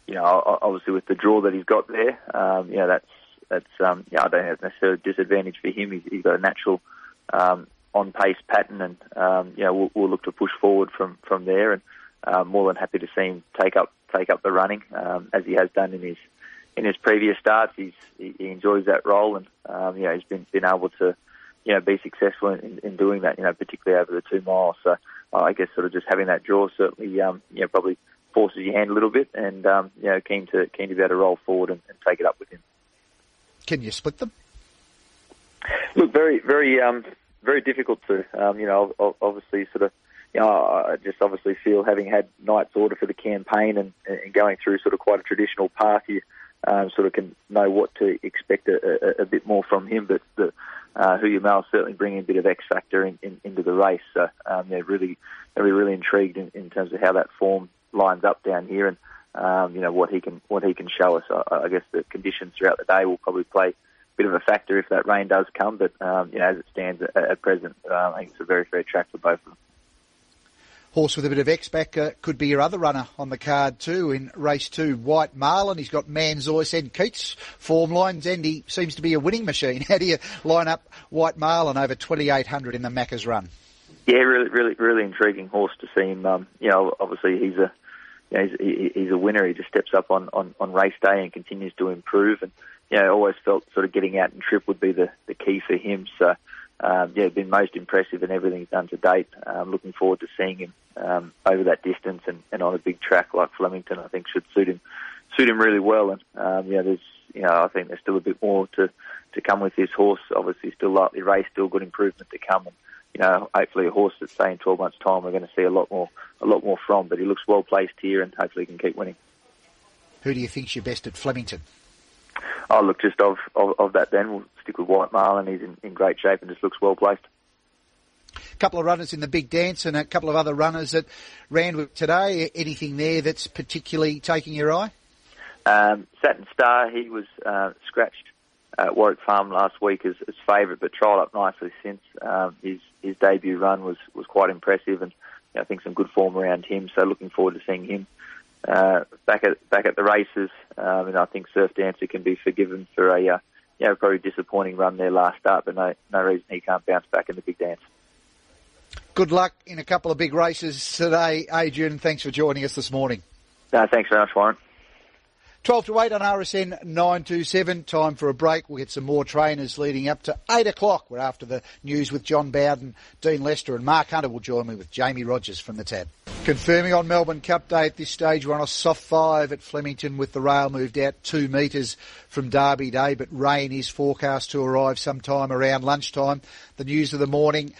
you know, obviously with the draw that he's got there, um, you know, that's that's um, yeah, I don't have necessarily a disadvantage for him. He's, he's got a natural um, on pace pattern, and um, you know, we'll, we'll look to push forward from from there. And um, more than happy to see him take up take up the running um, as he has done in his in his previous starts. He's he, he enjoys that role, and um, you know, he's been been able to you know be successful in, in doing that. You know, particularly over the two miles. So uh, I guess sort of just having that draw certainly um, you know probably forces your hand a little bit, and um, you know, keen to keen to be able to roll forward and, and take it up with him. Can you split them? Look, very, very, um, very difficult to. Um, you know, obviously, sort of. You know, I just obviously feel having had Knight's order for the campaign and, and going through sort of quite a traditional path, you um, sort of can know what to expect a, a, a bit more from him. But the, uh, Hoo Ya Mal certainly bringing a bit of X factor in, in, into the race. So um, they're really, they're really intrigued in, in terms of how that form lines up down here, and um, you know what he can what he can show us. I, I guess the conditions throughout the day will probably play a bit of a factor if that rain does come. But um, you know, as it stands at, at present, uh, I think it's a very fair track for both of them. Horse with a bit of X back uh, could be your other runner on the card too in race two. White Marlin, he's got Manzoice and Keats form lines, and he seems to be a winning machine. How do you line up White Marlin over 2800 in the Macca's run? Yeah, really, really, really intriguing horse to see him. Um, you know, obviously he's a you know, he's, he's a winner. He just steps up on, on, on race day and continues to improve. And you know, always felt sort of getting out and trip would be the, the key for him. So, um, yeah, been most impressive in everything he's done to date. Um, looking forward to seeing him um, over that distance and, and on a big track like Flemington. I think should suit him suit him really well. And um, yeah, there's you know I think there's still a bit more to to come with this horse. Obviously, still lightly raced, still good improvement to come. And you know, hopefully a horse that's say in 12 months' time we're going to see a lot more a lot more from. But he looks well placed here, and hopefully he can keep winning. Who do you think's your best at Flemington? Oh, look, just of, of, of that then, we'll stick with White Marlin. He's in, in great shape and just looks well placed. A couple of runners in the big dance and a couple of other runners that ran with today. Anything there that's particularly taking your eye? Um, Satin Star, he was uh, scratched at Warwick Farm last week as, as favourite, but trialled up nicely since. Um, his his debut run was, was quite impressive, and you know, I think some good form around him. So looking forward to seeing him uh, back at back at the races. Um, and I think Surf Dancer can be forgiven for a uh, you know probably disappointing run there last start, but no no reason he can't bounce back in the big dance. Good luck in a couple of big races today, Adrian. Thanks for joining us this morning. No, thanks very much, Warren. 12 to 8 on RSN 927. Time for a break. We'll get some more trainers leading up to 8 o'clock. We're after the news with John Bowden, Dean Lester, and Mark Hunter will join me with Jamie Rogers from the tab. Confirming on Melbourne Cup Day at this stage, we're on a soft five at Flemington with the rail moved out two metres from Derby Day, but rain is forecast to arrive sometime around lunchtime. The news of the morning.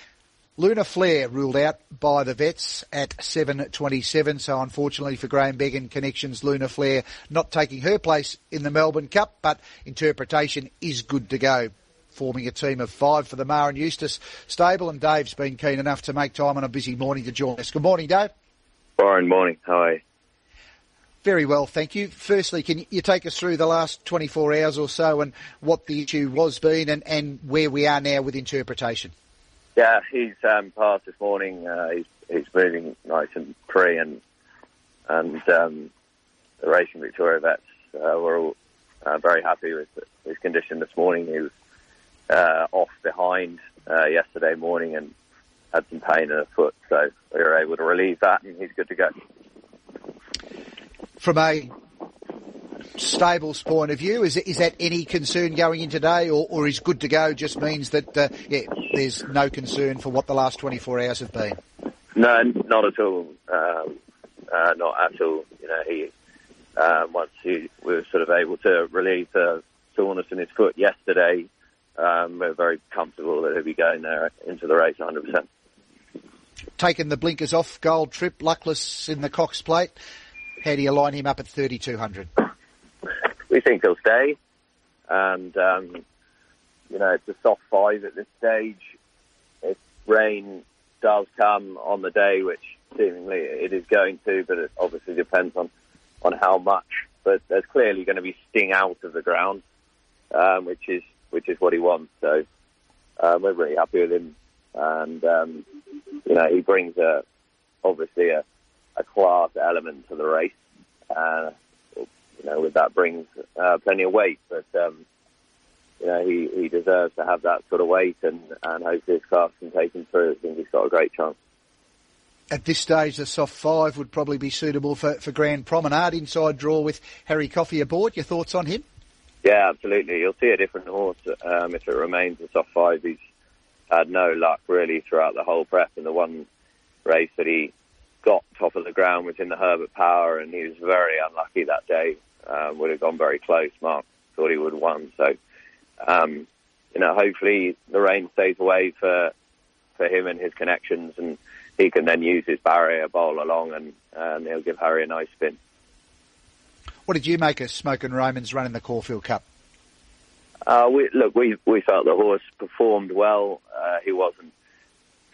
Lunar Flare ruled out by the vets at 7.27, so unfortunately for Grahame Begg and Connections, Lunar Flare not taking her place in the Melbourne Cup, but interpretation is good to go. Forming a team of five for the Maher and Eustace stable, and Dave's been keen enough to make time on a busy morning to join us. Good morning, Dave. Warren, morning. How are you? Very well, thank you. Firstly, can you take us through the last 24 hours or so and what the issue was been and, and where we are now with interpretation? Yeah, he's um, passed this morning. Uh, he's he's moving nice and free, and and um, the Racing Victoria vets uh, were all uh, very happy with his condition this morning. He was uh, off behind uh, yesterday morning and had some pain in the foot, so we were able to relieve that, and he's good to go. From a stable's point of view, is is that any concern going in today, or, or is good to go just means that uh, yeah, there's no concern for what the last 24 hours have been? No, not at all. Um, uh, not at all. You know, he um, once he we were sort of able to relieve the soreness in his foot yesterday, um, we're very comfortable that he'll be going there into the race 100%. Taking the blinkers off, gold trip, luckless in the Cox plate. How do you line him up at 3,200? We think he'll stay. And, um, you know, it's a soft five at this stage. If rain does come on the day, which seemingly it is going to, but it obviously depends on, on how much. But there's clearly going to be sting out of the ground, um, which is which is what he wants. So um, we're really happy with him, and um, you know he brings a obviously a, a class element to the race. Uh, you know, with that brings uh, plenty of weight. But um, you know, he, he deserves to have that sort of weight, and and hopefully his class can take him through. I think he's got a great chance. At this stage, the soft five would probably be suitable for, for Grand Promenade inside draw with Harry Coffey aboard. Your thoughts on him? Yeah, absolutely. You'll see a different horse um, if it remains a soft five. He's had no luck really throughout the whole prep, and the one race that he got top of the ground was in the Herbert Power, and he was very unlucky that day. Um, would have gone very close. Mark thought he would have won. So, um, you know, hopefully the rain stays away for for him and his connections, and he can then use his barrier bowl along, and and he'll give Harry a nice spin. What did you make of Smokin' Romans run in the Caulfield Cup? Uh, we, look, we we felt the horse performed well. Uh, he wasn't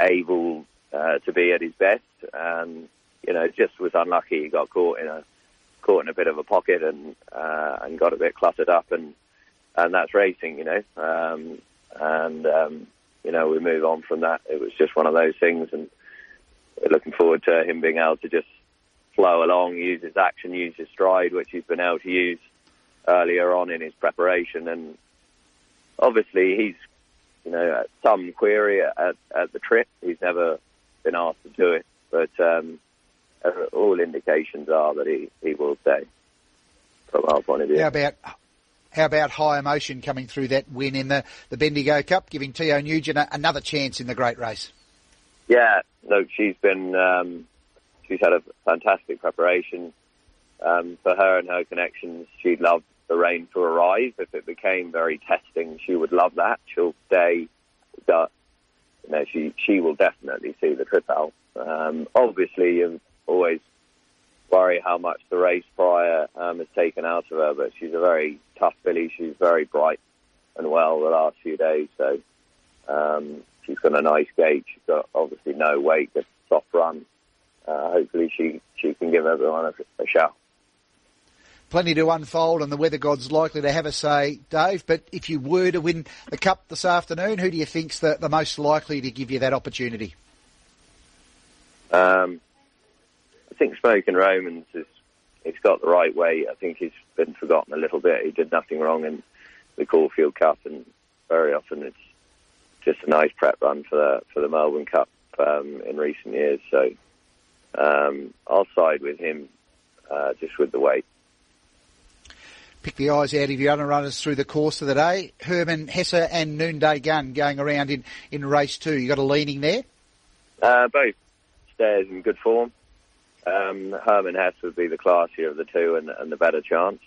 able uh, to be at his best, and you know, just was unlucky. He got caught in a caught in a bit of a pocket and uh, and got a bit cluttered up, and and that's racing, you know. Um, and um, you know, we move on from that. It was just one of those things, and we're looking forward to him being able to just flow along, use his action, use his stride, which he's been able to use earlier on in his preparation. And obviously, he's you know some query at, at the trip. He's never been asked to do it, but um, all indications are that he, he will stay from our point of view. How about How about high emotion coming through that win in the, the Bendigo Cup, giving Teo Nugent a, another chance in the great race? Yeah, no, she's been um, she's had a fantastic preparation um, for her and her connections. She'd love the rain to arrive. If it became very testing, she would love that. She'll stay. But, you know, she she will definitely see the trip out. Um, obviously, you always worry how much the race prior um, has taken out of her, but she's a very tough filly. She's very bright and well the last few days, so um, she's got a nice gait. She's got obviously no weight, just soft run. Uh, hopefully, she she can give everyone a, a shout plenty to unfold, and the weather god's likely to have a say, Dave. But if you were to win the cup this afternoon, who do you think's the, the most likely to give you that opportunity? Um, I think Smoking Romans is he's got the right weight. I think he's been forgotten a little bit. He did nothing wrong in the Caulfield Cup, and very often it's just a nice prep run for the for the Melbourne Cup um, in recent years. So um, I'll side with him uh, just with the weight pick the eyes out of your other runners through the course of the day. Herman Hesse and Noonday Gun going around in, in race two. You got a leaning there? Uh, both stairs in good form. Um, Herman Hess would be the classier of the two and, and the better chance.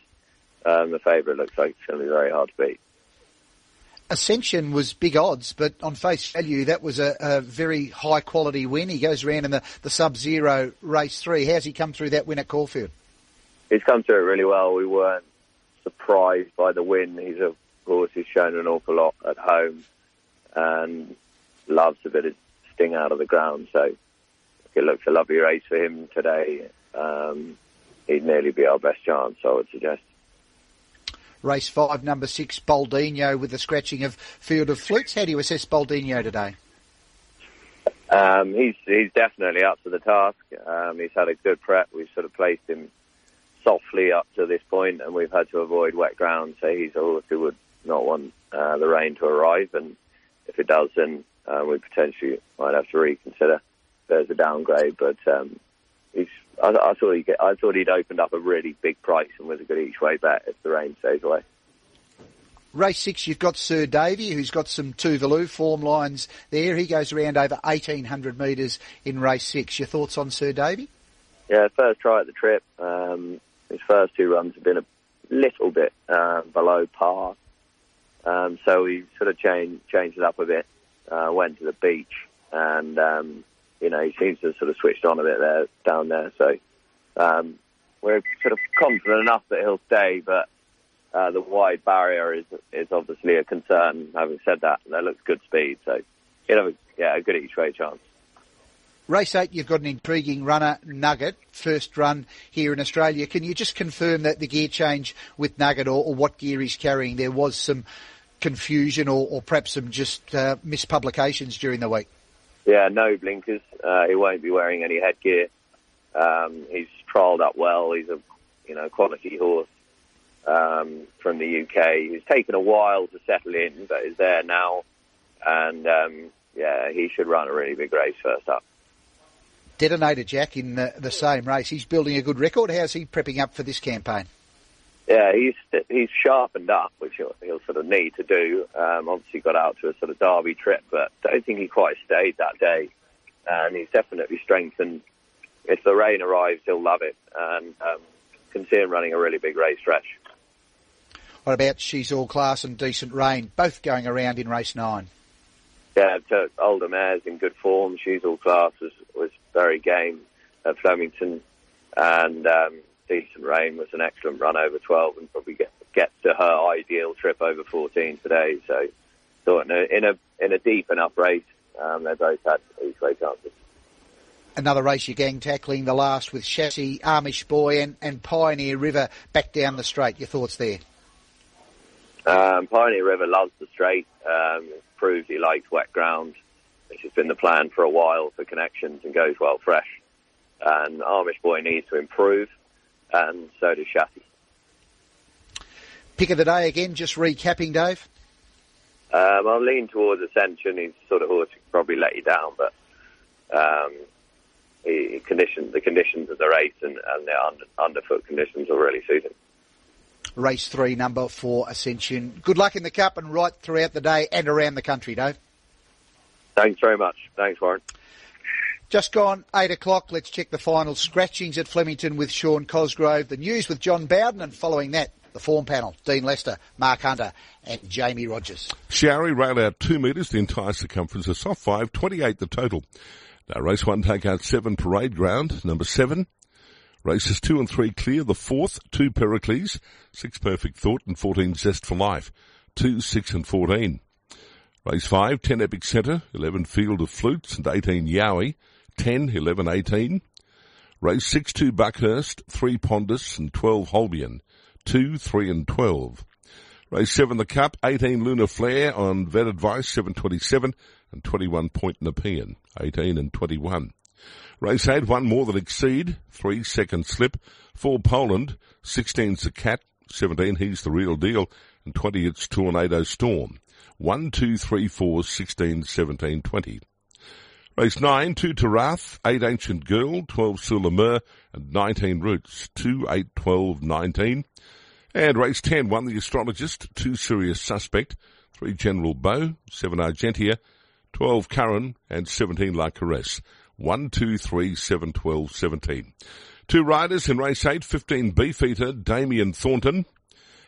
Um, the favourite looks like it's going to be very hard to beat. Ascension was big odds, but on face value, that was a, a very high quality win. He goes around in the, the sub zero race three. How's he come through that win at Caulfield? He's come through it really well. We weren't surprised by the win. He's of course he's shown an awful lot at home and loves a bit of sting out of the ground. So it looks a lovely race for him today. Um, he'd nearly be our best chance, I would suggest. Race five, number six, Boldino with the scratching of Field of Flutes. How do you assess Boldino today? Um, he's he's definitely up to the task. Um, he's had a good prep. We've sort of placed him softly up to this point, and we've had to avoid wet ground. So he's a horse who would not want uh, the rain to arrive, and if it does, then uh, we potentially might have to reconsider. There's a downgrade, but um, he's. I, I thought he. I thought he'd opened up a really big price and was a good each way bet if the rain stays away. Race six, you've got Sir Davy, who's got some Tuvalu form lines there. He goes around over 1,800 metres in race six. Your thoughts on Sir Davy? Yeah, first try at the trip. Um, his first two runs have been a little bit uh, below par, um, so he sort of changed changed it up a bit. Uh, went to the beach, and um, you know he seems to have sort of switched on a bit there down there. So um, we're sort of confident enough that he'll stay, but uh, the wide barrier is is obviously a concern. Having said that, there looks good speed, so you know, yeah, a good each way chance. Race eight, you've got an intriguing runner, Nugget, first run here in Australia. Can you just confirm that the gear change with Nugget or, or what gear he's carrying? There was some confusion or, or perhaps some just uh, mispublications during the week. Yeah, no blinkers. Uh, he won't be wearing any headgear. Um, he's trialled up well. He's a you know quality horse um, from the UK. He's taken a while to settle in, but is there now. And um, yeah, he should run a really big race first up. Detonator Jack in the, the same race. He's building a good record. How's he prepping up for this campaign? Yeah, he's he's sharpened up, which he'll, he'll sort of need to do. Um, obviously, got out to a sort of Derby trip, but don't think he quite stayed that day. And he's definitely strengthened. If the rain arrives, he'll love it, and um, can see him running a really big race stretch. What about She's All Class and Decent Rain, both going around in race nine? Yeah, to older mares in good form. She's All Class was, was very game at Flemington, and um, Decent Rain was an excellent run over 12 and probably get, get to her ideal trip over 14 today. So, thought in a, in a, in a deep enough race, um, they both had each way chances. Another race your gang tackling the last with Chassis, Amish Boy and, and Pioneer River back down the straight. Your thoughts there? Um, Pioneer River loves the straight. Um, proved he likes wet ground which has been the plan for a while for connections and goes well fresh. And Amish Boy needs to improve, and so does Chassis. Pick of the day again, just recapping, Dave. Um, I'll lean towards Ascension. He's sort of horse who probably let you down, but um, he, condition, the conditions of the race and, and the under, underfoot conditions will really suit him. race three, number four, Ascension. Good luck in the Cup and right throughout the day and around the country, Dave. Thanks very much. Thanks, Warren. Just gone eight o'clock. Let's check the final scratchings at Flemington with Sean Cosgrove. The news with John Bowden, and following that, the form panel: Dean Lester, Mark Hunter, and Jamie Rogers. Showery rail out two metres, the entire circumference. A soft five, 28 the total. Now race one take out seven parade ground, number seven. Races two and three clear. The fourth, two Pericles, six Perfect Thought, and 14 Zest for Life. Two, six and 14. Race five, 10 Epic Centre, 11 Field of Flutes, and 18 Yowie. 10, 11, 18. Race 6, 2 Buckhurst, 3 Pondus, and 12 Holbein. 2, 3 and 12. Race 7 the Cup, 18 Lunar Flare on Vet Advice, 727 and 21 Point Nepean, 18 and 21. Race 8, one more than Exceed, 3 Second Slip, 4 Poland, 16's the Cat, 17 He's the Real Deal, and 20 it's Tornado Storm. 1, 2, 3, 4, 16, 17, 20. Race 9, 2 Tarath, 8 Ancient Girl, 12 Sulamur, and 19 Roots, 2, 8, 12, 19. And race 10, 1 The Astrologist, 2 Serious Suspect, 3 General Bow, 7 Argentia, 12 Curran, and 17 La Caresse. 1, 2, 3, 7, 12, 17. Two riders in race 8, 15 Beefeater, Damien Thornton.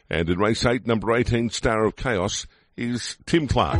And in race 8, number 18, Star of Chaos, is Tim Clark.